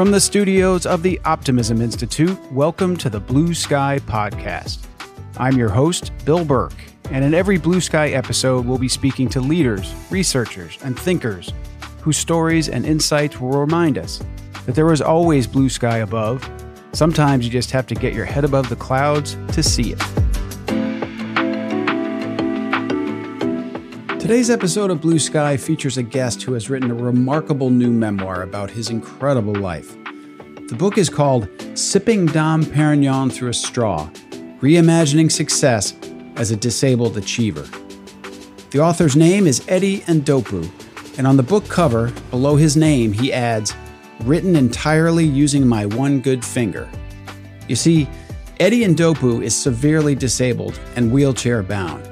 From the studios of the Optimism Institute, welcome to the Blue Sky Podcast. I'm your host, Bill Burke, and in every Blue Sky episode, we'll be speaking to leaders, researchers, and thinkers whose stories and insights will remind us that there is always blue sky above. Sometimes you just have to get your head above the clouds to see it. Today's episode of Blue Sky features a guest who has written a remarkable new memoir about his incredible life. The book is called Sipping Dom Perignon Through a Straw Reimagining Success as a Disabled Achiever. The author's name is Eddie Ndopu, and on the book cover, below his name, he adds, Written entirely using my one good finger. You see, Eddie Ndopu is severely disabled and wheelchair bound.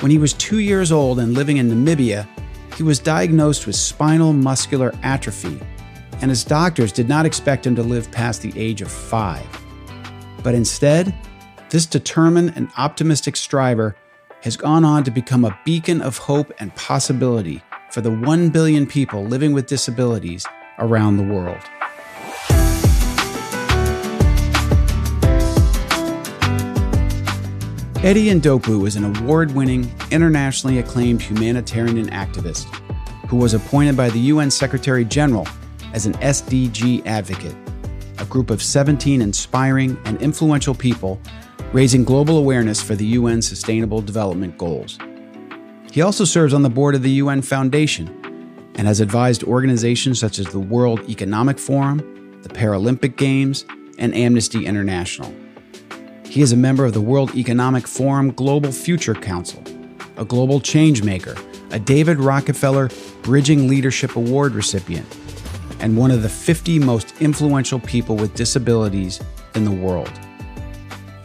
When he was two years old and living in Namibia, he was diagnosed with spinal muscular atrophy, and his doctors did not expect him to live past the age of five. But instead, this determined and optimistic striver has gone on to become a beacon of hope and possibility for the 1 billion people living with disabilities around the world. Eddie Ndopu is an award winning, internationally acclaimed humanitarian activist who was appointed by the UN Secretary General as an SDG advocate, a group of 17 inspiring and influential people raising global awareness for the UN Sustainable Development Goals. He also serves on the board of the UN Foundation and has advised organizations such as the World Economic Forum, the Paralympic Games, and Amnesty International. He is a member of the World Economic Forum Global Future Council, a global change maker, a David Rockefeller Bridging Leadership Award recipient, and one of the 50 most influential people with disabilities in the world.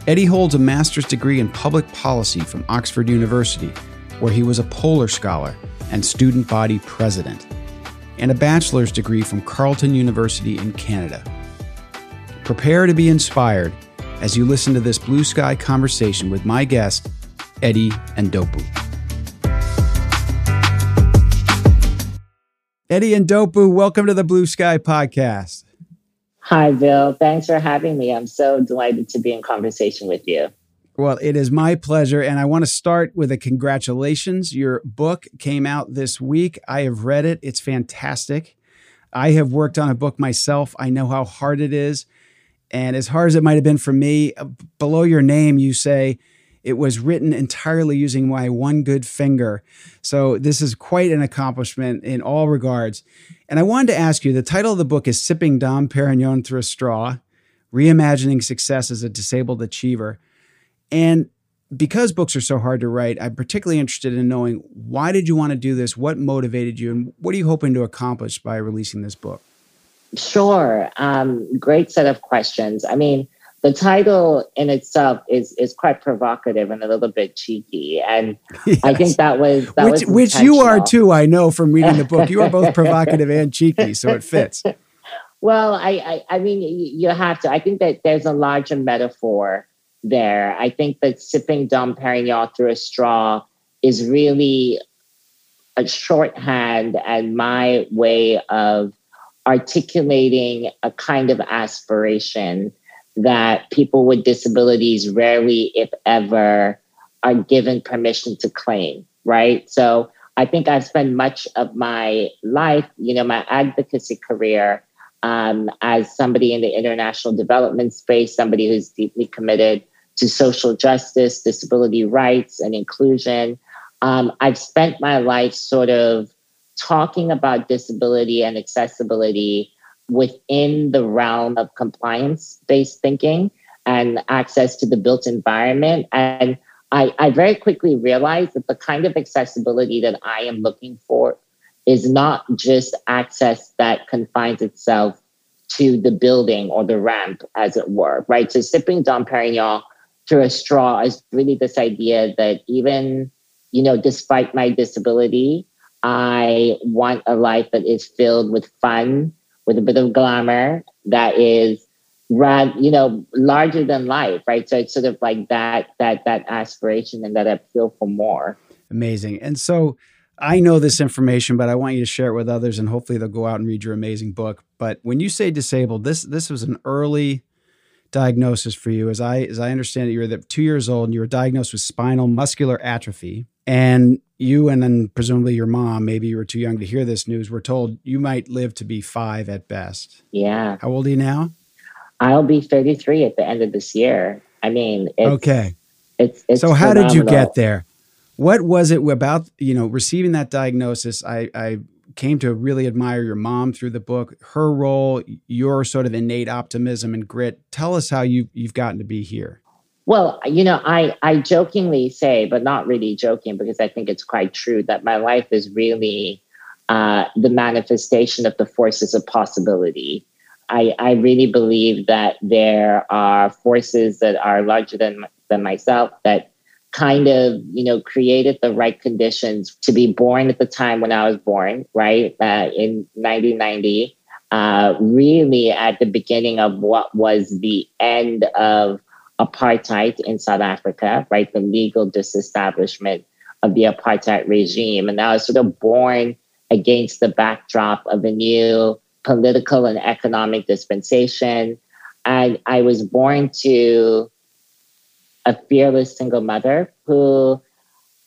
Eddie holds a master's degree in public policy from Oxford University, where he was a Polar Scholar and student body president, and a bachelor's degree from Carleton University in Canada. Prepare to be inspired as you listen to this blue sky conversation with my guest, Eddie Ndopu. Eddie Ndopu, welcome to the Blue Sky Podcast. Hi, Bill. Thanks for having me. I'm so delighted to be in conversation with you. Well, it is my pleasure. And I want to start with a congratulations. Your book came out this week. I have read it, it's fantastic. I have worked on a book myself. I know how hard it is. And as hard as it might have been for me, uh, below your name, you say it was written entirely using my one good finger. So this is quite an accomplishment in all regards. And I wanted to ask you the title of the book is Sipping Dom Perignon Through a Straw Reimagining Success as a Disabled Achiever. And because books are so hard to write, I'm particularly interested in knowing why did you want to do this? What motivated you? And what are you hoping to accomplish by releasing this book? Sure. Um, great set of questions. I mean, the title in itself is is quite provocative and a little bit cheeky, and yes. I think that was that which, was which you are too. I know from reading the book, you are both provocative and cheeky, so it fits. Well, I, I I mean, you have to. I think that there's a larger metaphor there. I think that sipping Dom Perignon through a straw is really a shorthand and my way of articulating a kind of aspiration that people with disabilities rarely, if ever, are given permission to claim, right? So I think I've spent much of my life, you know, my advocacy career um, as somebody in the international development space, somebody who's deeply committed to social justice, disability rights, and inclusion. Um, I've spent my life sort of talking about disability and accessibility within the realm of compliance based thinking and access to the built environment. And I, I very quickly realized that the kind of accessibility that I am looking for is not just access that confines itself to the building or the ramp, as it were, right? So sipping Dom Perignon through a straw is really this idea that even, you know, despite my disability, I want a life that is filled with fun, with a bit of glamour, that is rad, you know, larger than life, right? So it's sort of like that, that, that aspiration and that appeal for more. Amazing. And so I know this information, but I want you to share it with others and hopefully they'll go out and read your amazing book. but when you say disabled, this this was an early diagnosis for you. As I as I understand it, you were two years old and you were diagnosed with spinal muscular atrophy. And you and then presumably your mom, maybe you were too young to hear this news, were told you might live to be five at best. Yeah. How old are you now? I'll be 33 at the end of this year. I mean, it's, okay. It's, it's so how did you get there? What was it about, you know, receiving that diagnosis? I, I came to really admire your mom through the book, her role, your sort of innate optimism and grit. Tell us how you you've gotten to be here. Well, you know, I I jokingly say, but not really joking because I think it's quite true that my life is really uh, the manifestation of the forces of possibility. I, I really believe that there are forces that are larger than than myself that kind of you know created the right conditions to be born at the time when I was born, right uh, in 1990. Uh, really, at the beginning of what was the end of apartheid in South Africa, right, the legal disestablishment of the apartheid regime, and I was sort of born against the backdrop of a new political and economic dispensation. And I was born to a fearless single mother who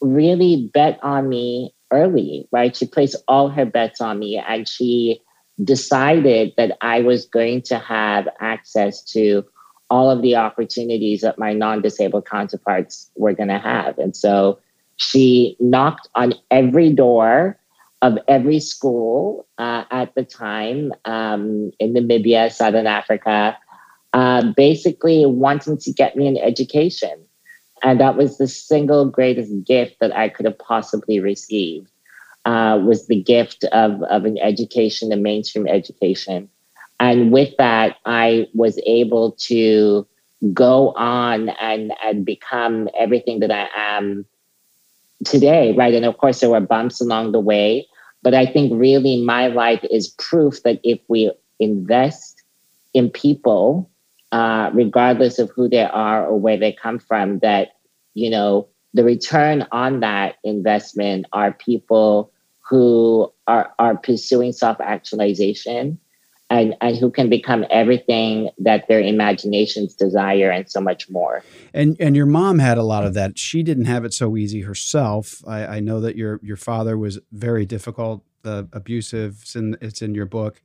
really bet on me early, right? She placed all her bets on me and she decided that I was going to have access to all of the opportunities that my non disabled counterparts were going to have. And so she knocked on every door of every school uh, at the time um, in Namibia, Southern Africa, uh, basically wanting to get me an education. And that was the single greatest gift that I could have possibly received. Uh, was the gift of, of an education, a mainstream education. And with that, I was able to go on and, and become everything that I am today, right? And of course, there were bumps along the way. But I think really my life is proof that if we invest in people uh, regardless of who they are or where they come from, that, you know, the return on that investment are people who are, are pursuing self actualization and, and who can become everything that their imaginations desire and so much more. And and your mom had a lot of that. She didn't have it so easy herself. I, I know that your your father was very difficult, uh, abusive. It's in, it's in your book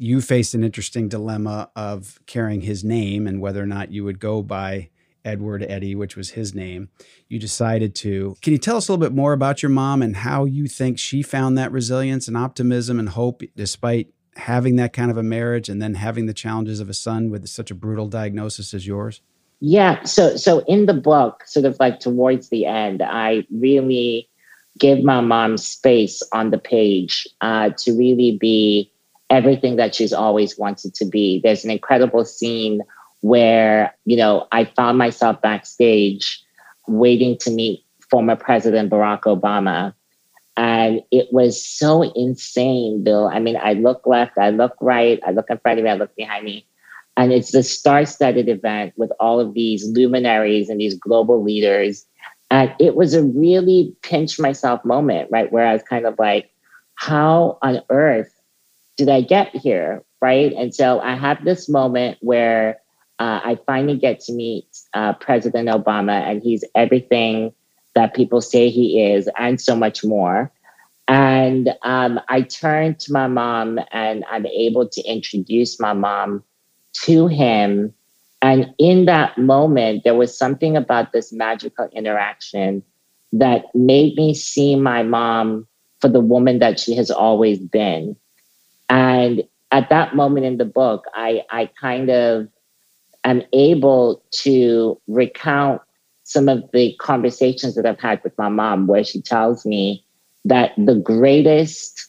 you faced an interesting dilemma of carrying his name and whether or not you would go by Edward Eddie, which was his name. You decided to. Can you tell us a little bit more about your mom and how you think she found that resilience and optimism and hope despite having that kind of a marriage and then having the challenges of a son with such a brutal diagnosis as yours? Yeah. So so in the book, sort of like towards the end, I really give my mom space on the page uh, to really be everything that she's always wanted to be. There's an incredible scene where, you know, I found myself backstage waiting to meet former President Barack Obama. And it was so insane, Bill. I mean, I look left, I look right, I look in front of me, I look behind me. And it's the star studded event with all of these luminaries and these global leaders. And it was a really pinch myself moment, right? Where I was kind of like, how on earth did I get here? Right. And so I have this moment where uh, I finally get to meet uh, President Obama, and he's everything that people say he is, and so much more. And um, I turn to my mom, and I'm able to introduce my mom to him. And in that moment, there was something about this magical interaction that made me see my mom for the woman that she has always been. And at that moment in the book, I, I kind of am able to recount some of the conversations that I've had with my mom, where she tells me that the greatest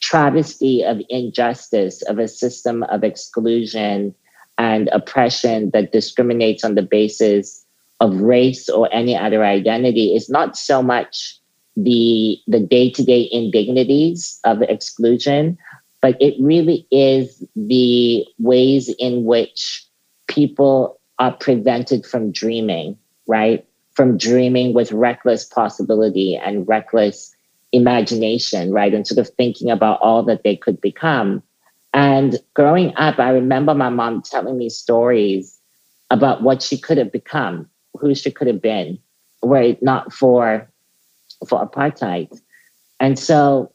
travesty of injustice, of a system of exclusion and oppression that discriminates on the basis of race or any other identity is not so much the the day-to-day indignities of exclusion but it really is the ways in which people are prevented from dreaming, right? From dreaming with reckless possibility and reckless imagination, right? And sort of thinking about all that they could become. And growing up, I remember my mom telling me stories about what she could have become, who she could have been, were it not for for apartheid. And so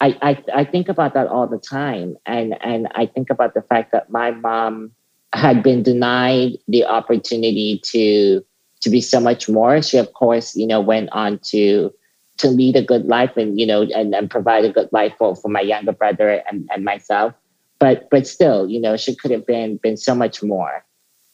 I, I, I think about that all the time. And and I think about the fact that my mom had been denied the opportunity to to be so much more. She of course, you know, went on to to lead a good life and you know and, and provide a good life for, for my younger brother and, and myself. But but still you know she could have been been so much more.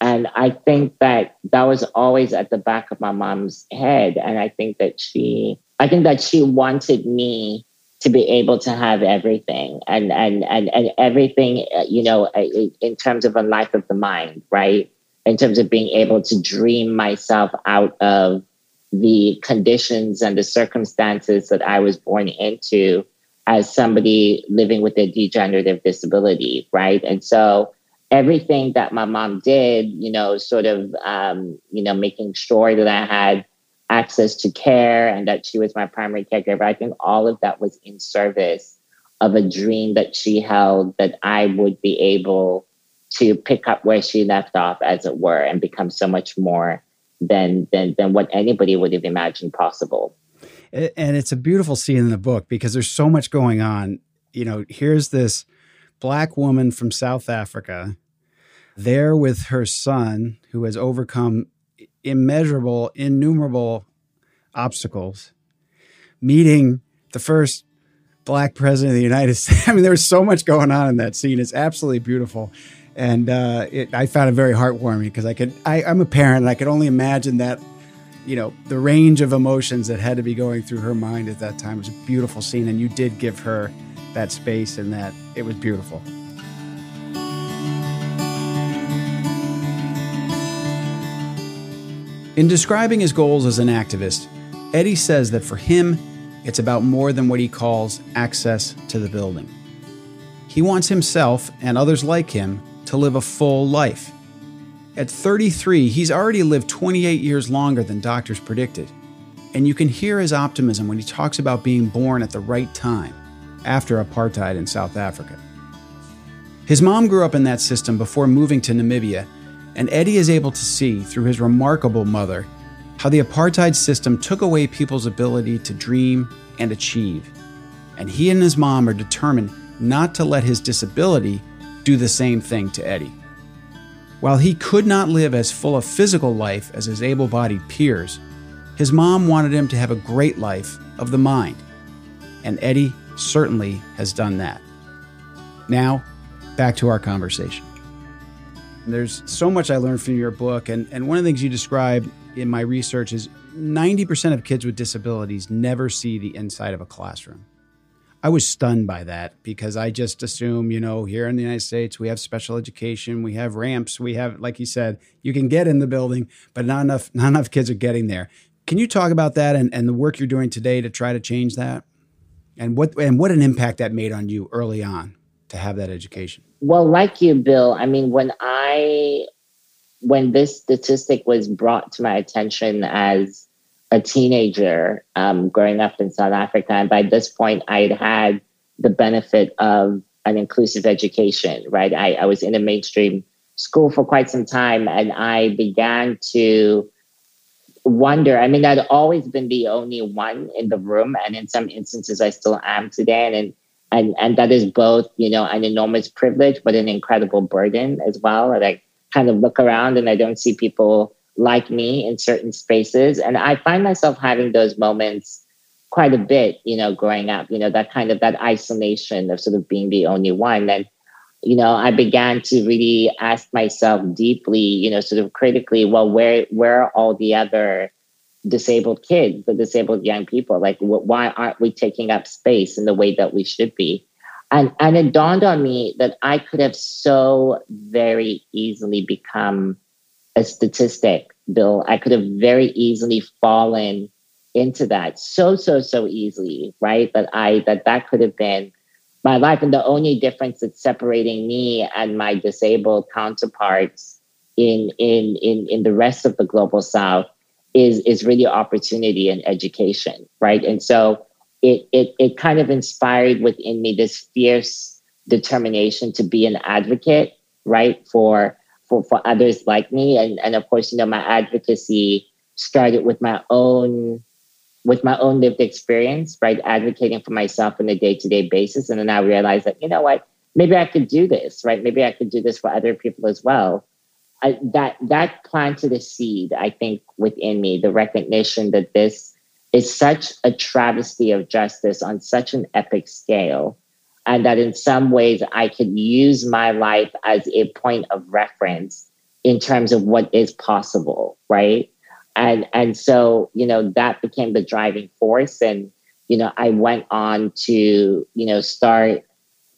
And i think that that was always at the back of my mom's head. And i think that she i think that she wanted me to be able to have everything and and and, and everything uh, you know uh, in terms of a life of the mind right in terms of being able to dream myself out of the conditions and the circumstances that I was born into as somebody living with a degenerative disability, right? And so everything that my mom did, you know, sort of, um, you know, making sure that I had access to care and that she was my primary caregiver, I think all of that was in service of a dream that she held that I would be able to pick up where she left off, as it were, and become so much more than than than what anybody would have imagined possible. And it's a beautiful scene in the book because there's so much going on. You know, here's this black woman from South Africa there with her son who has overcome immeasurable, innumerable obstacles, meeting the first black president of the United States. I mean, there's so much going on in that scene. It's absolutely beautiful and uh, it, I found it very heartwarming because I could I, I'm a parent and I could only imagine that you know the range of emotions that had to be going through her mind at that time. It was a beautiful scene and you did give her that space and that it was beautiful. In describing his goals as an activist eddie says that for him it's about more than what he calls access to the building. He wants himself and others like him to live a full life. At 33, he's already lived 28 years longer than doctors predicted. And you can hear his optimism when he talks about being born at the right time, after apartheid in South Africa. His mom grew up in that system before moving to Namibia, and Eddie is able to see, through his remarkable mother, how the apartheid system took away people's ability to dream and achieve. And he and his mom are determined not to let his disability do the same thing to Eddie. While he could not live as full a physical life as his able bodied peers, his mom wanted him to have a great life of the mind. And Eddie certainly has done that. Now, back to our conversation. There's so much I learned from your book, and, and one of the things you describe in my research is 90% of kids with disabilities never see the inside of a classroom. I was stunned by that because I just assume, you know, here in the United States, we have special education, we have ramps, we have, like you said, you can get in the building, but not enough, not enough kids are getting there. Can you talk about that and, and the work you're doing today to try to change that? And what and what an impact that made on you early on to have that education? Well, like you, Bill, I mean, when I when this statistic was brought to my attention as a teenager um, growing up in South Africa. And by this point, I'd had the benefit of an inclusive education, right? I, I was in a mainstream school for quite some time and I began to wonder. I mean, I'd always been the only one in the room, and in some instances, I still am today. And and and that is both, you know, an enormous privilege, but an incredible burden as well. And I kind of look around and I don't see people like me in certain spaces. And I find myself having those moments quite a bit, you know, growing up, you know, that kind of that isolation of sort of being the only one. And, you know, I began to really ask myself deeply, you know, sort of critically, well, where where are all the other disabled kids, the disabled young people? Like, wh- why aren't we taking up space in the way that we should be? And and it dawned on me that I could have so very easily become a statistic, Bill. I could have very easily fallen into that so, so, so easily, right? That I that that could have been my life. And the only difference that's separating me and my disabled counterparts in in in in the rest of the global south is is really opportunity and education, right? And so it it it kind of inspired within me this fierce determination to be an advocate, right, for for for others like me. And and of course, you know, my advocacy started with my own with my own lived experience, right, advocating for myself on a day-to-day basis. And then I realized that, you know what, maybe I could do this, right? Maybe I could do this for other people as well. I, that that planted a seed, I think, within me, the recognition that this is such a travesty of justice on such an epic scale and that in some ways I could use my life as a point of reference in terms of what is possible, right? And and so you know that became the driving force, and you know I went on to you know start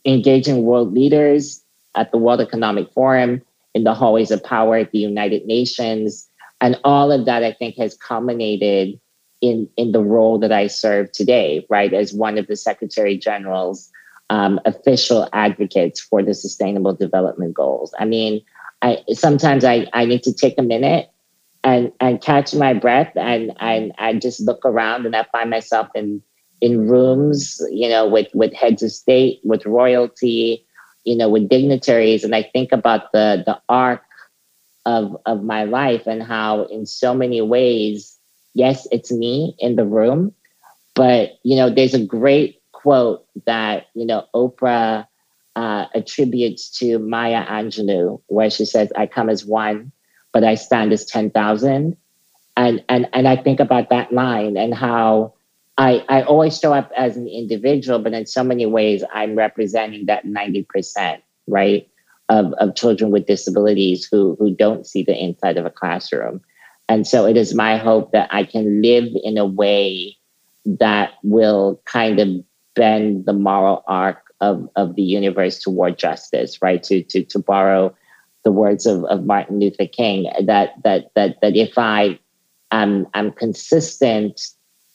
engaging world leaders at the World Economic Forum, in the hallways of power at the United Nations, and all of that I think has culminated in in the role that I serve today, right, as one of the Secretary Generals um, official advocates for the Sustainable Development Goals. I mean, I sometimes I, I need to take a minute and and catch my breath and and I just look around and I find myself in in rooms, you know, with with heads of state, with royalty, you know, with dignitaries, and I think about the the arc of of my life and how in so many ways, yes, it's me in the room, but you know, there's a great quote that you know Oprah uh, attributes to Maya Angelou, where she says, "I come as one, but I stand as ten thousand. And and and I think about that line and how I I always show up as an individual, but in so many ways I'm representing that ninety percent, right, of of children with disabilities who who don't see the inside of a classroom. And so it is my hope that I can live in a way that will kind of bend the moral arc of, of the universe toward justice, right? To to to borrow the words of, of Martin Luther King, that that that that if I am am consistent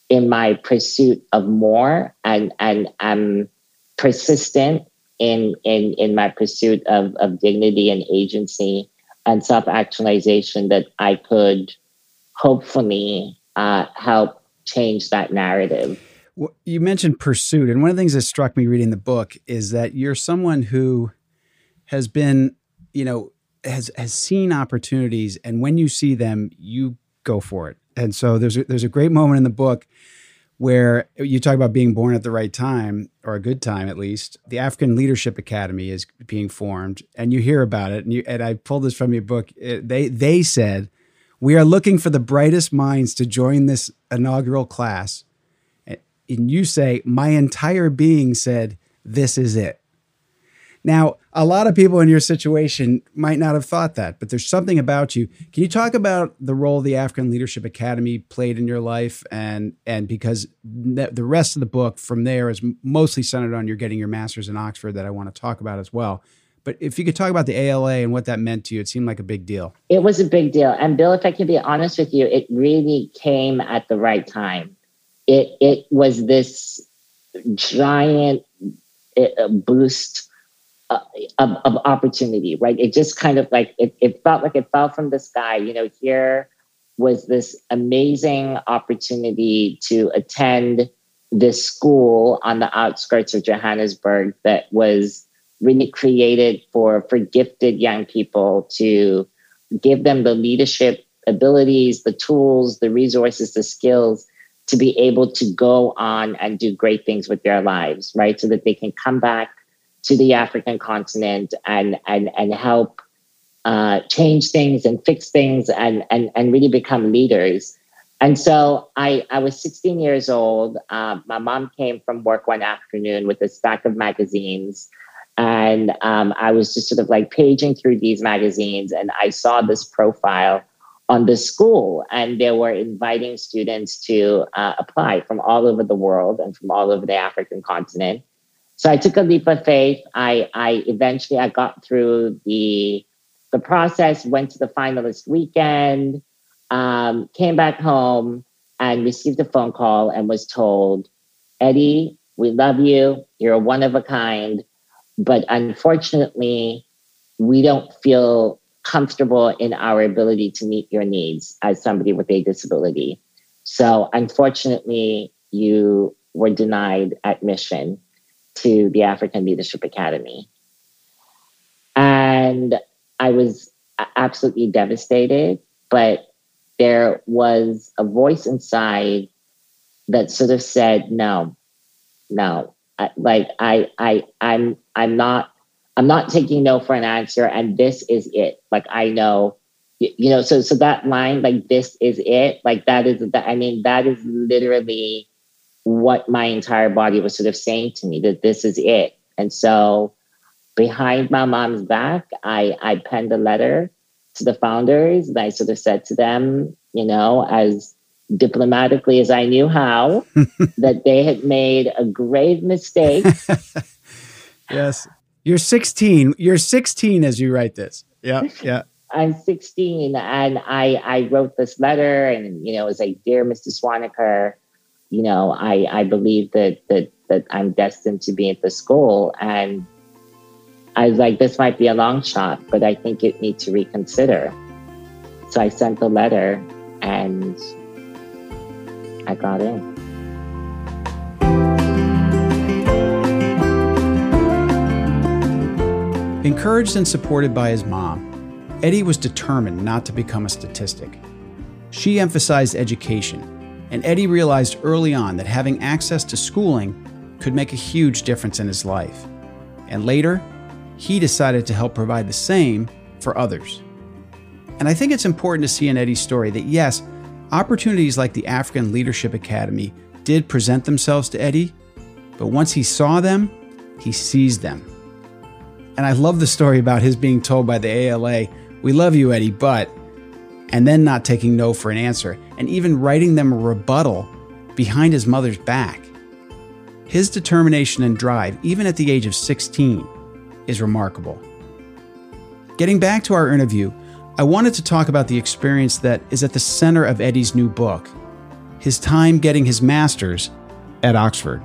in my pursuit of more and and I'm persistent in in in my pursuit of, of dignity and agency and self-actualization that I could hopefully uh, help change that narrative you mentioned pursuit, and one of the things that struck me reading the book is that you're someone who has been, you know, has has seen opportunities, and when you see them, you go for it. And so there's a, there's a great moment in the book where you talk about being born at the right time or a good time at least. The African Leadership Academy is being formed, and you hear about it. And you and I pulled this from your book. It, they they said we are looking for the brightest minds to join this inaugural class and you say, My entire being said, This is it. Now, a lot of people in your situation might not have thought that, but there's something about you. Can you talk about the role the African Leadership Academy played in your life, and and because the rest of the book from there is mostly centered on your getting your master's in Oxford that I want to talk about as well. But if you could talk about the ALA and what that meant to you, it seemed like a big deal. It was a big deal, and Bill, if I can be honest with you, it really came at the right time it it was this giant uh, boost uh, of, of opportunity, right? It just kind of like it, it felt like it fell from the sky. You know, here was this amazing opportunity to attend this school on the outskirts of Johannesburg that was really created for for gifted young people to give them the leadership abilities, the tools, the resources, the skills to be able to go on and do great things with their lives, right? So that they can come back to the African continent and and and help uh, change things and fix things and and and really become leaders. And so I I was 16 years old. Uh, my mom came from work one afternoon with a stack of magazines. And um, I was just sort of like paging through these magazines, and I saw this profile on the school, and they were inviting students to uh, apply from all over the world and from all over the African continent. So I took a leap of faith. I, I eventually I got through the the process, went to the finalist weekend, um, came back home, and received a phone call and was told, Eddie, we love you. You're one of a kind, but unfortunately, we don't feel comfortable in our ability to meet your needs as somebody with a disability. So, unfortunately, you were denied admission. to the African Leadership Academy. And I was absolutely devastated, but there was a voice inside that sort of said, no, no, like I, I, I'm, I'm not, I'm not taking no for an answer. And this is it. Like, I know, you, know, so, so that line, like, this is it. Like that is that. I mean, that is literally what my entire body was sort of saying to me that this is it. And so behind my mom's back, I, I penned a letter to the founders and I sort of said to them, you know, as diplomatically as I knew how, that they had made a grave mistake. yes. You're 16. You're 16 as you write this. Yeah. Yeah. I'm 16 and I, I wrote this letter and, you know, it was like, Dear Mr. Swaniker, you know, I, I believe that, that, that I'm destined to be at the school. And I was like, this might be a long shot, but I think it needs to reconsider. So I sent the letter and I got in. Encouraged and supported by his mom, Eddie was determined not to become a statistic. She emphasized education and Eddie realized early on that having access to schooling could make a huge difference in his life. And later, he decided to help provide the same for others. And I think it's important to see in Eddie's story that yes, opportunities like the African Leadership Academy did present themselves to Eddie, but once he saw them, he seized them. And I love the story about his being told by the ALA, We love you, Eddie, but and then not taking no for an answer, and even writing them a rebuttal behind his mother's back. His determination and drive, even at the age of 16, is remarkable. Getting back to our interview, I wanted to talk about the experience that is at the center of Eddie's new book his time getting his master's at Oxford.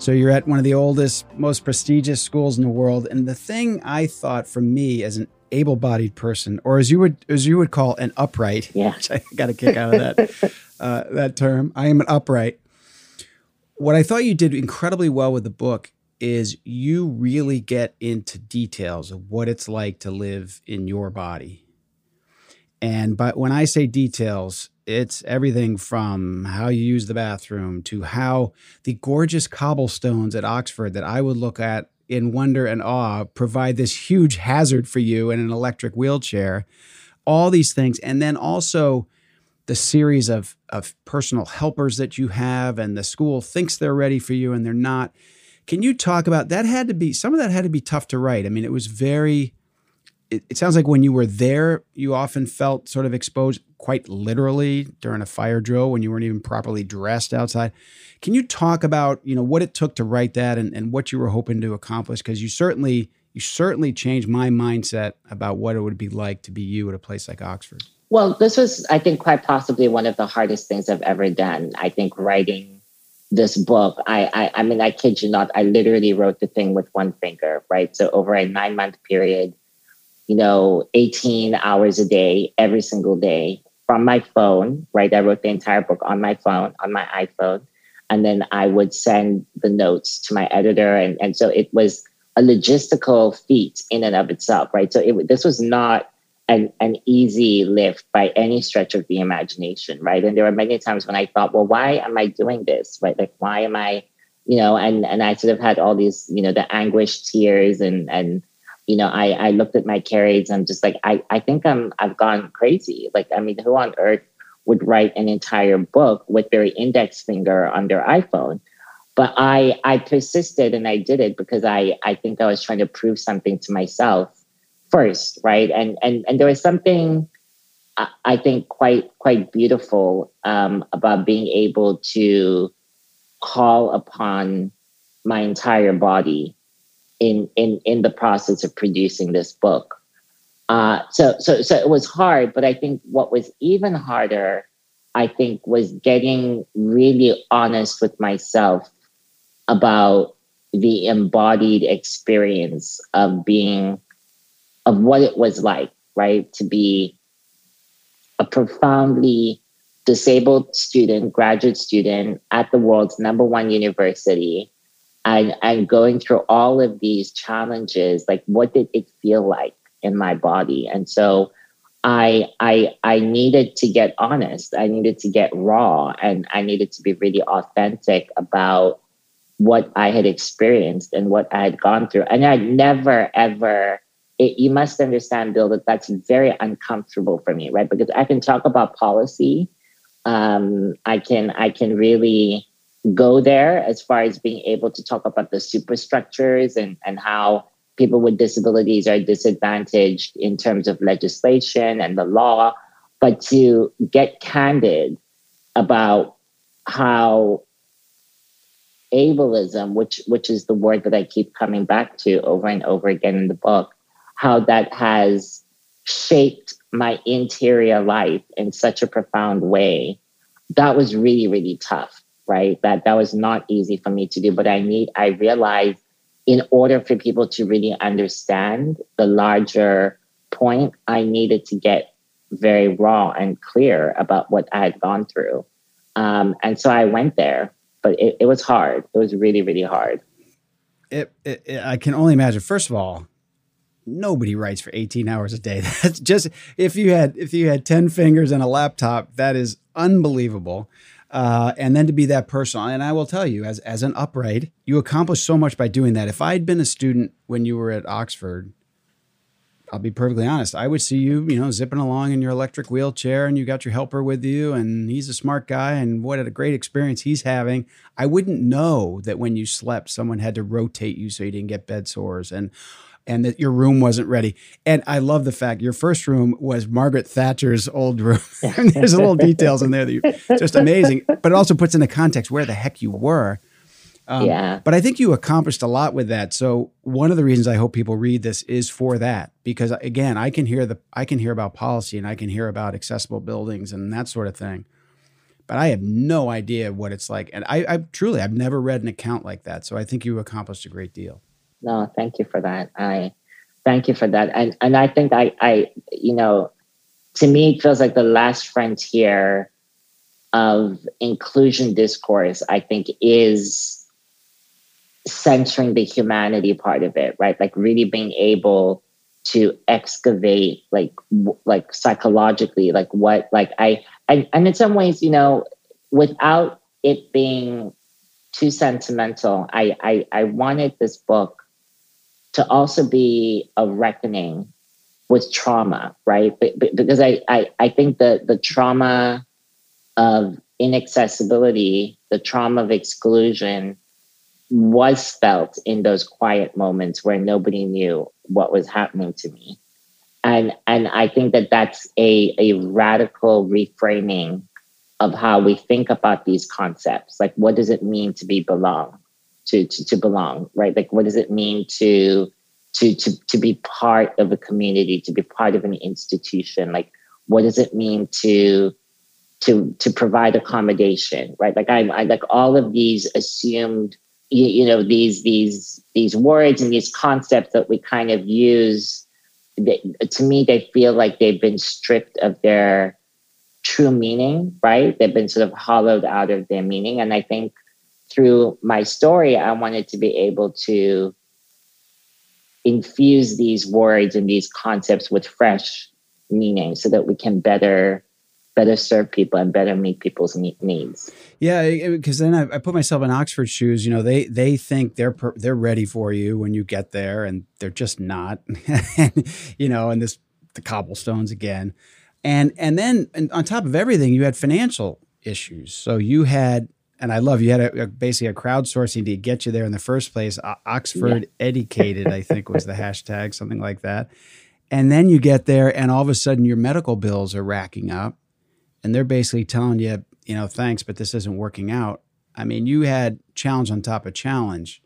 So you're at one of the oldest, most prestigious schools in the world. And the thing I thought for me as an able-bodied person, or as you would as you would call an upright. Yeah, I got a kick out of that uh, that term. I am an upright. What I thought you did incredibly well with the book is you really get into details of what it's like to live in your body. And but when I say details, it's everything from how you use the bathroom to how the gorgeous cobblestones at Oxford that I would look at in wonder and awe provide this huge hazard for you in an electric wheelchair. All these things. And then also the series of, of personal helpers that you have, and the school thinks they're ready for you and they're not. Can you talk about that? Had to be some of that had to be tough to write. I mean, it was very it, it, sounds like when you were there, you often felt sort of exposed quite literally during a fire drill when you weren't even properly dressed outside. Can you talk about, you know, what it took to write that and, and what you were hoping to accomplish? Because you certainly you certainly changed my mindset about what it would be like to be you at a place like Oxford. Well, this was, I think, quite possibly one of the hardest things I've ever done. I think writing this book, I, I, I mean, I kid you not, I literally wrote the thing with one finger, right? So over a nine month period, you know, 18 hours a day, every single day from my phone, right? I wrote the entire book on my phone, on my iPhone. And then I would send the notes to my editor. And, and so it was a logistical feat in and of itself, right? So it, this was not an, an easy lift by any stretch of the imagination, right? And there were many times when I thought, well, why am I doing this, right? Like, why am I, you know, and, and I sort of had all these, you know, the anguish tears and, and, you know, I, I looked at my carries. I'm just like, I, I think I'm, I've gone crazy. Like, I mean, who on earth would write an entire book with their index finger on their iPhone? But I, I persisted and I did it because I, I think I was trying to prove something to myself first, right? And, and, and there was something I think quite, quite beautiful um, about being able to call upon my entire body in in in the process of producing this book. Uh, so so so it was hard, but I think what was even harder, I think, was getting really honest with myself about the embodied experience of being of what it was like, right, to be a profoundly disabled student, graduate student at the world's number one university and and going through all of these challenges like what did it feel like in my body? And so i i i needed to get honest. I needed to get raw and i needed to be really authentic about what i had experienced and what i had gone through. And I'd never ever it, you must understand bill that that's very uncomfortable for me right? Because i can talk about policy. Um, i can i can really go there as far as being able to talk about the superstructures and, and how people with disabilities are disadvantaged in terms of legislation and the law, but to get candid about how ableism, which which is the word that I keep coming back to over and over again in the book, how that has shaped my interior life in such a profound way. That was really, really tough right? That that was not easy for me to do, but I need I realized in order for people to really understand the larger point, I needed to get very raw and clear about what I had gone through. Um, and so I went there, but it, it was hard. It was really, really hard. It, it, it, I can only imagine. First of all, nobody writes for 18 hours a day. That's just if you had if you had 10 fingers and a laptop, that is unbelievable. Uh, and then to be that person. And I will tell you, as as an upright, you accomplish so much by doing that. If I'd been a student when you were at Oxford, I'll be perfectly honest. I would see you, you know, zipping along in your electric wheelchair, and you got your helper with you, and he's a smart guy, and what a great experience he's having. I wouldn't know that when you slept, someone had to rotate you so you didn't get bed sores, and and that your room wasn't ready. And I love the fact your first room was Margaret Thatcher's old room. and there's little details in there that you just amazing, but it also puts into context where the heck you were. Um, yeah. But I think you accomplished a lot with that. So one of the reasons I hope people read this is for that, because again, I can hear the I can hear about policy and I can hear about accessible buildings and that sort of thing, but I have no idea what it's like. And I, I truly I've never read an account like that. So I think you accomplished a great deal no, thank you for that. I thank you for that. And and I think I I you know, to me it feels like the last frontier of inclusion discourse, I think, is centering the humanity part of it, right? Like really being able to excavate like like psychologically like what like I and, and in some ways you know without it being too sentimental I, I I wanted this book to also be a reckoning with trauma, right? Because I, I, I think the, the trauma of inaccessibility, the trauma of exclusion was felt in those quiet moments where nobody knew what was happening to me. And, and I think that that's a, a radical reframing of how we think about these concepts. Like, what does it mean to be belong? To, to, to belong, right? Like, what does it mean to, to, to, to be part of a community, to be part of an institution? Like, what does it mean to, to, to provide accommodation, right? Like, I, I like all of these assumed, you, you know, these, these, these words and these concepts that we kind of use. They, to me, they feel like they've been stripped of their true meaning, right? They've been sort of hollowed out of their meaning. And I think through my story, I wanted to be able to infuse these words and these concepts with fresh meaning so that we can better better serve people and better meet people's needs. Yeah, because then I, I, put myself in Oxford shoes. You know, they they think they're per, they're ready for you when you get there, and they're just not. you know, and this the cobblestones again, and and then and on top of everything, you had financial issues. So you had and I love you had a, a, basically a crowdsourcing to get you there in the first place. Oxford yeah. educated, I think was the hashtag, something like that. And then you get there, and all of a sudden your medical bills are racking up, and they're basically telling you, you know, thanks, but this isn't working out. I mean, you had challenge on top of challenge.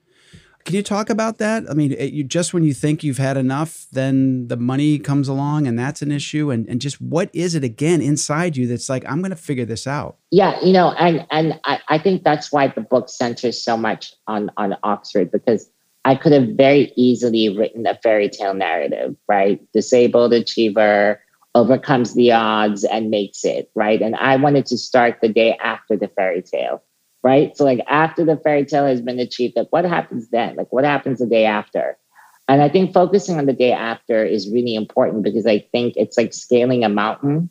Can you talk about that? I mean, it, you, just when you think you've had enough, then the money comes along and that's an issue. And, and just what is it again inside you that's like, I'm going to figure this out? Yeah, you know, and, and I, I think that's why the book centers so much on, on Oxford because I could have very easily written a fairy tale narrative, right? Disabled achiever overcomes the odds and makes it, right? And I wanted to start the day after the fairy tale right? So like after the fairy tale has been achieved, like what happens then? Like what happens the day after? And I think focusing on the day after is really important because I think it's like scaling a mountain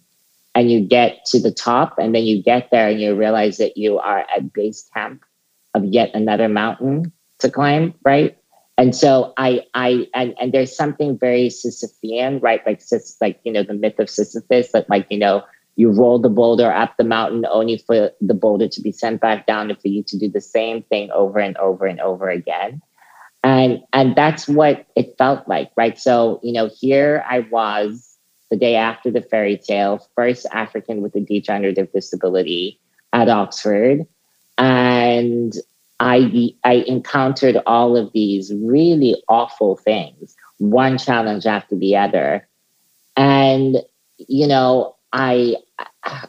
and you get to the top and then you get there and you realize that you are at base camp of yet another mountain to climb, right? And so I I and, and there's something very Sisyphean, right? Like Sis, like you know the myth of Sisyphus, that like you know you roll the boulder up the mountain only for the boulder to be sent back down and for you to do the same thing over and over and over again. And and that's what it felt like right? So you know here i was the day after the fairy tale first african with a degenerative disability at oxford. And i i encountered all of these really awful things one challenge after the other. And you know i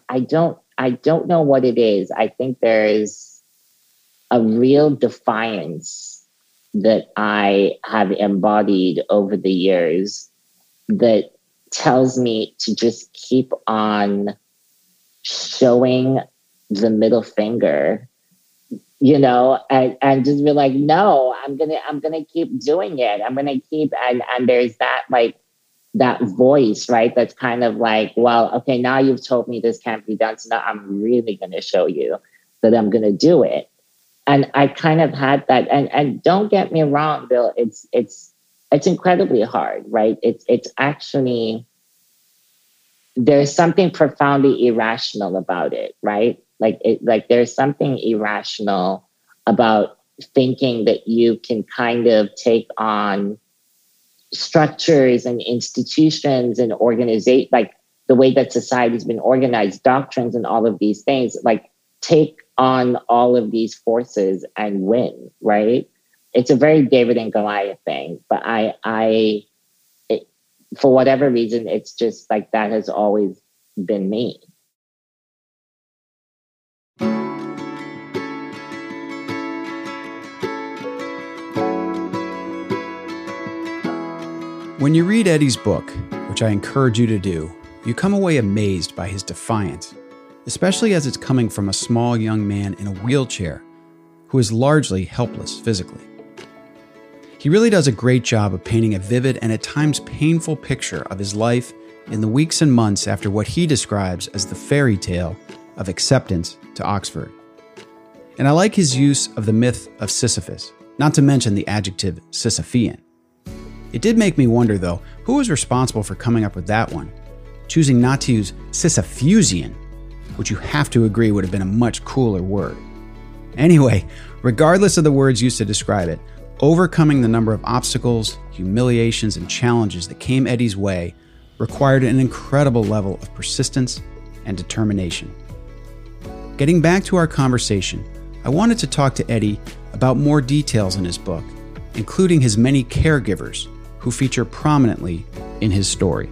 i don't i don't know what it is. I think there is a real defiance that I have embodied over the years that tells me to just keep on showing the middle finger you know and, and just be like no i'm gonna i'm gonna keep doing it. I'm gonna keep and and there's that like that voice right that's kind of like well okay now you've told me this can't be done so now i'm really gonna show you that i'm gonna do it and I kind of had that. And and don't get me wrong, Bill. It's it's it's incredibly hard, right? It's it's actually there's something profoundly irrational about it, right? Like it like there's something irrational about thinking that you can kind of take on structures and institutions and organization like the way that society's been organized doctrines and all of these things like take on all of these forces and win, right? It's a very David and Goliath thing, but I, I, it, for whatever reason, it's just like that has always been me. When you read Eddie's book, which I encourage you to do, you come away amazed by his defiance especially as it's coming from a small young man in a wheelchair who is largely helpless physically. He really does a great job of painting a vivid and at times painful picture of his life in the weeks and months after what he describes as the fairy tale of acceptance to Oxford. And I like his use of the myth of Sisyphus, not to mention the adjective Sisyphean. It did make me wonder, though, who was responsible for coming up with that one, choosing not to use Sisyphusian which you have to agree would have been a much cooler word. Anyway, regardless of the words used to describe it, overcoming the number of obstacles, humiliations, and challenges that came Eddie's way required an incredible level of persistence and determination. Getting back to our conversation, I wanted to talk to Eddie about more details in his book, including his many caregivers who feature prominently in his story.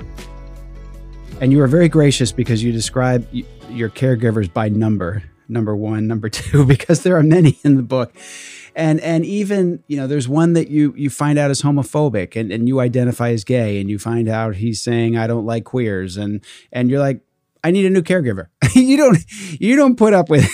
And you are very gracious because you describe your caregivers by number number one number two because there are many in the book. And and even you know there's one that you you find out is homophobic and, and you identify as gay and you find out he's saying i don't like queers. And and you're like i need a new caregiver. You don't you don't put up with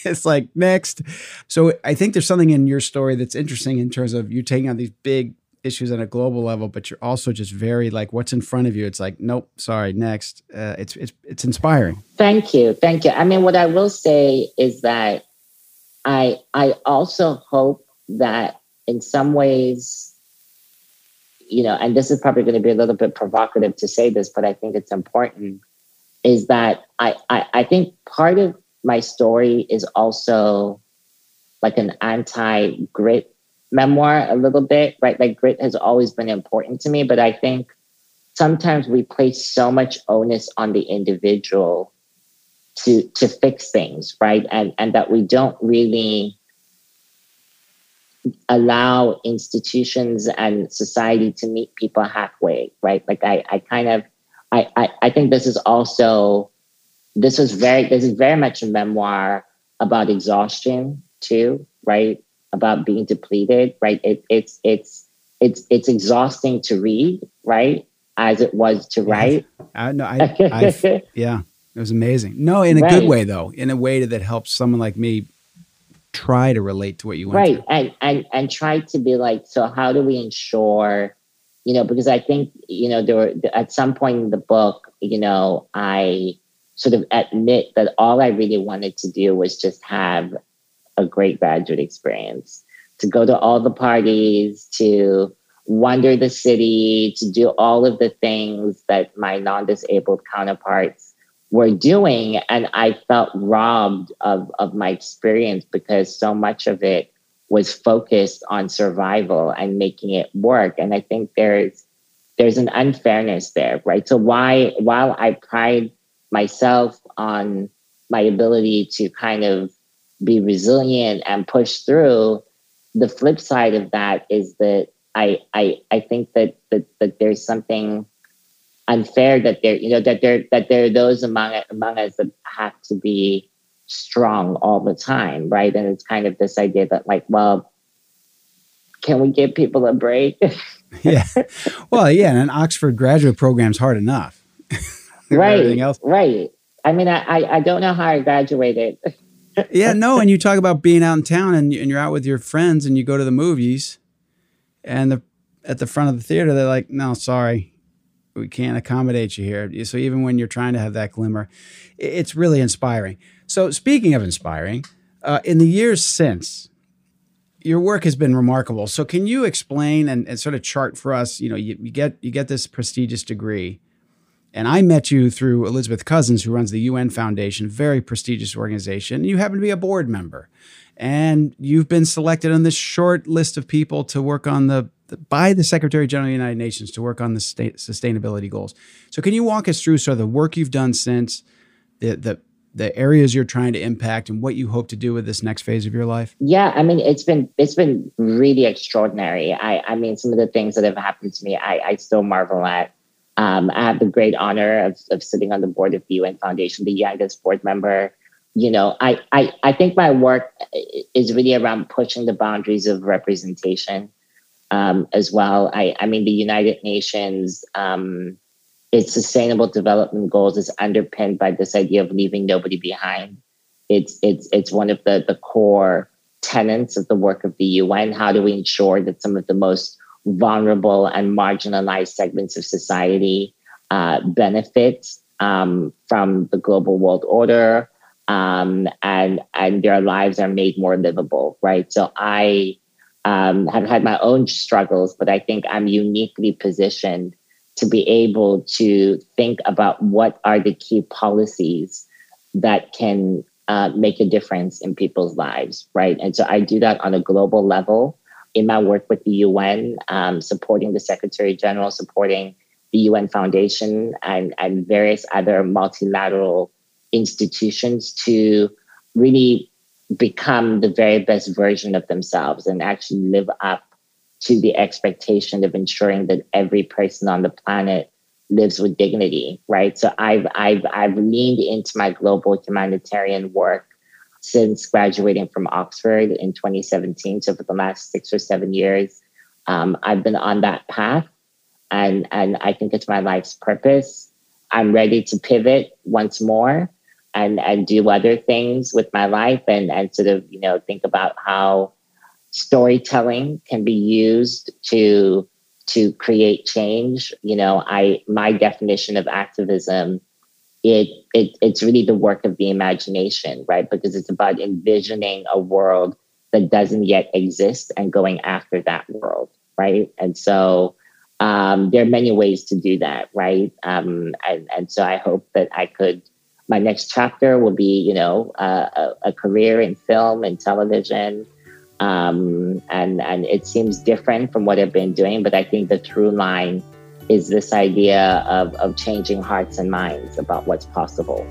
it's like next. So i think there's something in your story that's interesting in terms of you taking on these big issues on a global level, but you're also just very like what's in front of you. It's like, nope, sorry, next. Uh, it's it's it's inspiring. Thank you, thank you. I mean, what I will say is that I I also hope that in some ways, you know, and this is probably going to be a little bit provocative to say this, but I think it's important. Is that I I, I think part of my story is also like an anti grit memoir a little bit, right? Like grit has always been important to me, but I think sometimes we place so much onus on the individual to to fix things, right? And and that we don't really allow institutions and society to meet people halfway, right? Like I I kind of I I, I think this is also this was very this is very much a memoir about exhaustion too, right? About being depleted, right? It, it's it's it's it's exhausting to read, right? As it was to write. I, no, I, I yeah, it was amazing. No, in a right. good way though, in a way that helps someone like me try to relate to what you went right and and and try to be like so how do we ensure you know because i think you know there were at some point in the book you know i sort of admit that all i really wanted to do was just have a great graduate experience. To go to all the parties to wander the city to do all of the things that my non-disabled counterparts were doing. And i felt robbed of, of my experience because so much of it was focused on survival and making it work. And i think there's there's an unfairness there right? So why while i pride myself on my ability to kind of be resilient and push through. The flip side of that is that i i i think that that, that there's something unfair that there you know that there that there are those among among us that have to be strong all the time right? And it's kind of this idea that like well can we give people a break? Yeah. Well yeah and an oxford graduate program's hard enough. Right else. right. I mean I, I don't know how i graduated yeah no and you talk about being out in town and, and you're out with your friends and you go to the movies and the at the front of the theater they're like no sorry we can't accommodate you here. So even when you're trying to have that glimmer, it's really inspiring. So speaking of inspiring, uh, in the years since, your work has been remarkable. So can you explain and, and sort of chart for us? You know, you, you, get you get this prestigious degree, and I met you through Elizabeth Cousens, who runs the UN Foundation, very prestigious organization. You happen to be a board member, and you've been selected on this short list of people to work on the by the Secretary General of the United Nations to work on the state sustainability goals. So, can you walk us through sort of the work you've done since, the the the areas you're trying to impact, and what you hope to do with this next phase of your life? Yeah, I mean, it's been it's been really extraordinary. I I mean, some of the things that have happened to me, I I still marvel at. Um, I have the great honor of, of sitting on the board of the UN Foundation, the youngest board member. You know, I, I, I think my work is really around pushing the boundaries of representation um, as well. I, I mean, the United Nations, um, its sustainable development goals is underpinned by this idea of leaving nobody behind. It's it's it's one of the the core tenets of the work of the UN. How do we ensure that some of the most vulnerable and marginalized segments of society uh, benefit um, from the global world order um, and and their lives are made more livable, right? So I um, have had my own struggles, but I think I'm uniquely positioned to be able to think about what are the key policies that can uh, make a difference in people's lives, right? And so I do that on a global level in my work with the UN, um, supporting the Secretary General, supporting the UN Foundation, and, and various other multilateral institutions to really become the very best version of themselves and actually live up to the expectation of ensuring that every person on the planet lives with dignity right? So i've i've i've leaned into my global humanitarian work since graduating from oxford in 2017 so for the last six or seven years um, i've been on that path and and i think it's my life's purpose. I'm ready to pivot once more and and do other things with my life and and sort of you know think about how storytelling can be used to to create change. You know i my definition of activism it, it it's really the work of the imagination right? Because it's about envisioning a world that doesn't yet exist and going after that world right? And so um, there are many ways to do that right? Um, and, and so i hope that i could my next chapter will be, you know, uh, a, a, career in film and television. Um, and, and it seems different from what I've been doing, but I think the through line is this idea of, of changing hearts and minds about what's possible.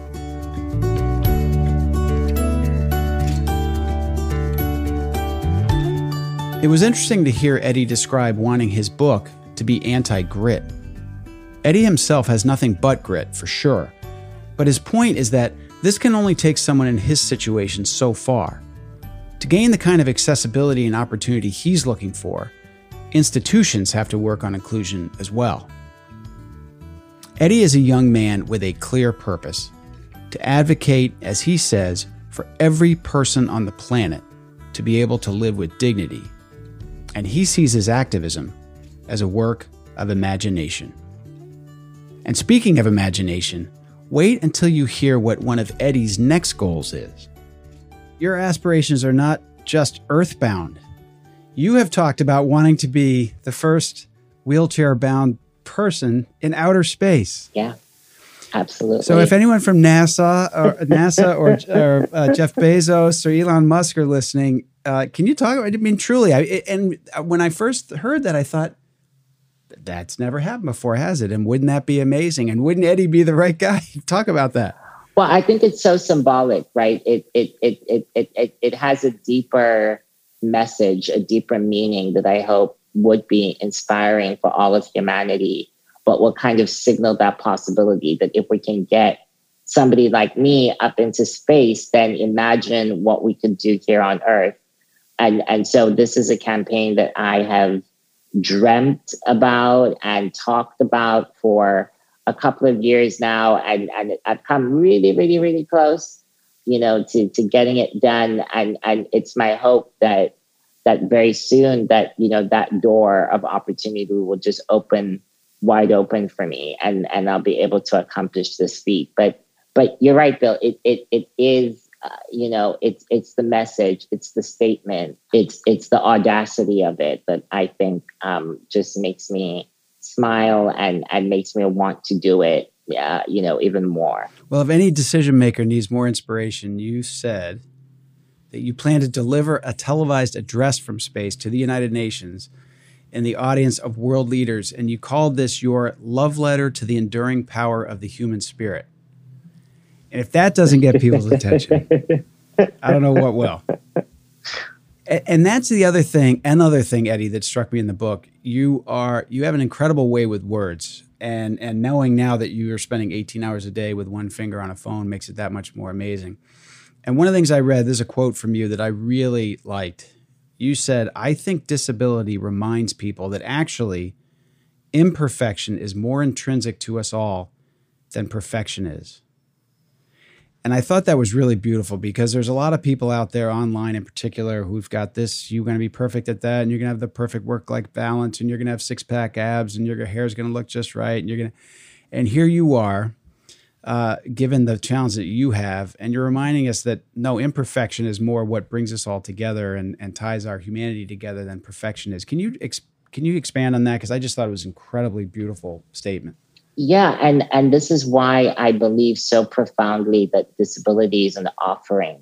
It was interesting to hear Eddie describe wanting his book to be anti grit. Eddie himself has nothing but grit, for sure. But his point is that this can only take someone in his situation so far. To gain the kind of accessibility and opportunity he's looking for, institutions have to work on inclusion as well. Eddie is a young man with a clear purpose to advocate, as he says, for every person on the planet to be able to live with dignity. And he sees his activism as a work of imagination. And speaking of imagination, wait until you hear what one of Eddie's next goals is. Your aspirations are not just earthbound. You have talked about wanting to be the first wheelchair bound person in outer space. Yeah. Absolutely. So, if anyone from NASA or NASA or, or uh, Jeff Bezos or Elon Musk are listening, uh, can you talk? I mean, truly, I, and when I first heard that, I thought that's never happened before, has it? And wouldn't that be amazing? And wouldn't Eddie be the right guy? talk about that. Well, I think it's so symbolic, right? It it it it it it, it has a deeper message, a deeper meaning that I hope would be inspiring for all of humanity but will kind of signal that possibility that if we can get somebody like me up into space, then imagine what we could do here on Earth. And, and so this is a campaign that I have dreamt about and talked about for a couple of years now. And, and I've come really, really, really close, you know, to, to getting it done. And, and it's my hope that that very soon that, you know, that door of opportunity will just open wide open for me and and I'll be able to accomplish this feat. But but you're right, Bill. It it it is uh, you know it's it's the message, it's the statement, it's it's the audacity of it that I think um, just makes me smile and and makes me want to do it. Yeah, you know, even more. Well, if any decision maker needs more inspiration, you said that you plan to deliver a televised address from space to the United Nations in the audience of world leaders, and you called this your love letter to the enduring power of the human spirit. And if that doesn't get people's attention, I don't know what will. And that's the other thing, another thing, Eddie, that struck me in the book. You are you have an incredible way with words, and and knowing now that you are spending 18 hours a day with one finger on a phone makes it that much more amazing. And one of the things I read, there's a quote from you that I really liked, you said, I think disability reminds people that actually imperfection is more intrinsic to us all than perfection is. And I thought that was really beautiful because there's a lot of people out there online in particular who've got this, you're going to be perfect at that, and you're going to have the perfect work life balance, and you're going to have six pack abs, and your hair is going to look just right. And you're going to, and here you are uh, given the challenge that you have. And you're reminding us that no, imperfection is more what brings us all together and, and ties our humanity together than perfection is. Can you ex- can you expand on that? Because I just thought it was an incredibly beautiful statement. Yeah, and and this is why I believe so profoundly that disability is an offering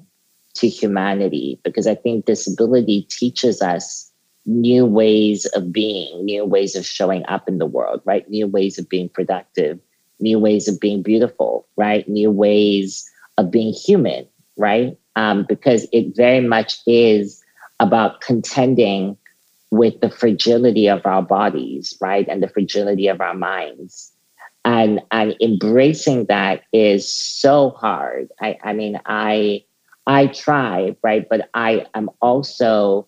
to humanity because I think disability teaches us new ways of being, new ways of showing up in the world, right? New ways of being productive, new ways of being beautiful, right? New ways of being human, right? Um, because it very much is about contending with the fragility of our bodies, right? And the fragility of our minds. And, and embracing that is so hard. I, I mean, I, I try, right? But I am also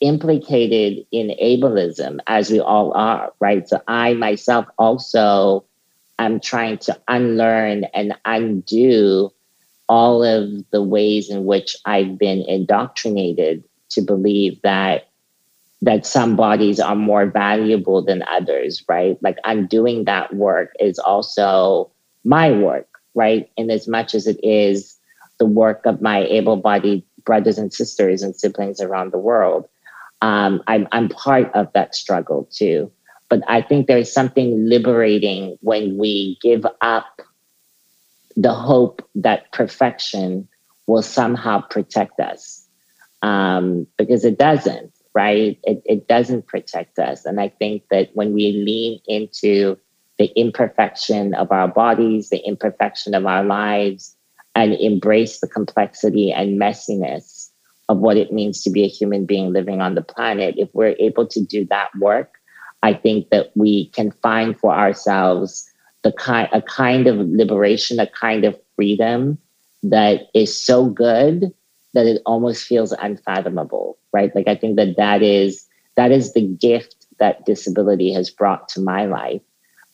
implicated in ableism, as we all are, right? So I myself also I'm trying to unlearn and undo all of the ways in which I've been indoctrinated to believe that that some bodies are more valuable than others, right? Like undoing that work is also my work, right? In as much as it is the work of my able-bodied brothers and sisters and siblings around the world. Um, I'm, I'm part of that struggle too. But I think there's something liberating when we give up the hope that perfection will somehow protect us. Um, because it doesn't, right? It, it doesn't protect us. And I think that when we lean into the imperfection of our bodies, the imperfection of our lives, and embrace the complexity and messiness of what it means to be a human being living on the planet, if we're able to do that work, I think that we can find for ourselves the kind a kind of liberation, a kind of freedom that is so good that it almost feels unfathomable, right? Like I think that that is that is the gift that disability has brought to my life,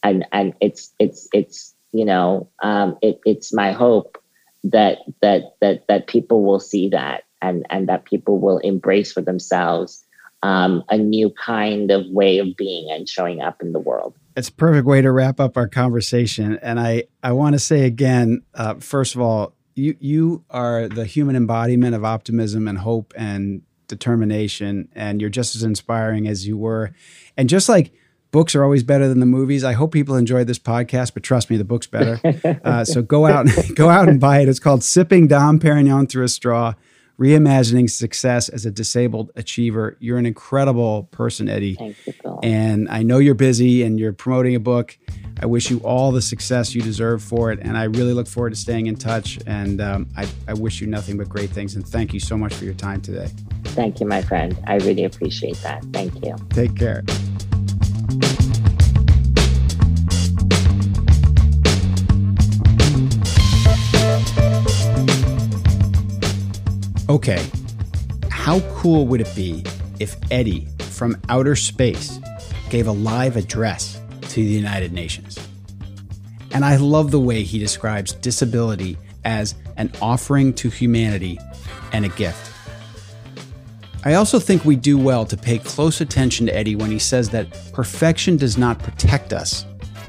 and and it's it's it's you know um, it, it's my hope that that that that people will see that and and that people will embrace for themselves um, a new kind of way of being and showing up in the world. It's a perfect way to wrap up our conversation. And I, I want to say again, uh, first of all, you you are the human embodiment of optimism and hope and determination, and you're just as inspiring as you were. And just like books are always better than the movies, I hope people enjoyed this podcast. But trust me, the book's better. Uh, so go out, go out and buy it. It's called "Sipping Dom Perignon Through a Straw." reimagining success as a disabled achiever. You're an incredible person, Eddie. Thank you. And I know you're busy and you're promoting a book. I wish you all the success you deserve for it. And I really look forward to staying in touch. And um, I, I wish you nothing but great things. And thank you so much for your time today. Thank you, my friend. I really appreciate that. Thank you. Take care. Okay, how cool would it be if Eddie from outer space gave a live address to the United Nations? And I love the way he describes disability as an offering to humanity and a gift. I also think we do well to pay close attention to Eddie when he says that perfection does not protect us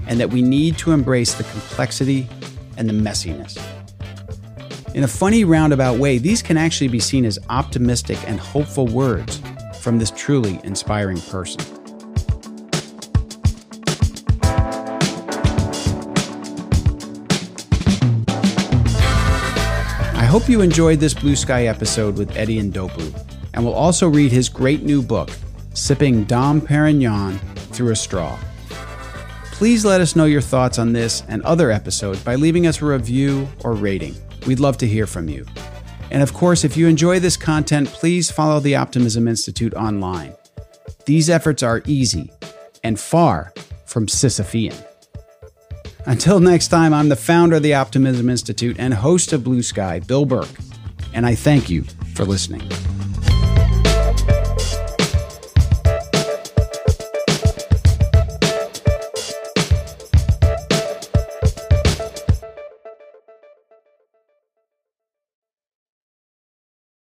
and that we need to embrace the complexity and the messiness. In a funny roundabout way, these can actually be seen as optimistic and hopeful words from this truly inspiring person. Hope you enjoyed this Blue Sky episode with Eddie Ndopu, and will also read his great new book, Sipping Dom Perignon Through a Straw. Please let us know your thoughts on this and other episodes by leaving us a review or rating. We'd love to hear from you. And of course, if you enjoy this content, please follow the Optimism Institute online. These efforts are easy and far from Sisyphean. Until next time, I'm the founder of the Optimism Institute and host of Blue Sky, Bill Burke, and I thank you for listening.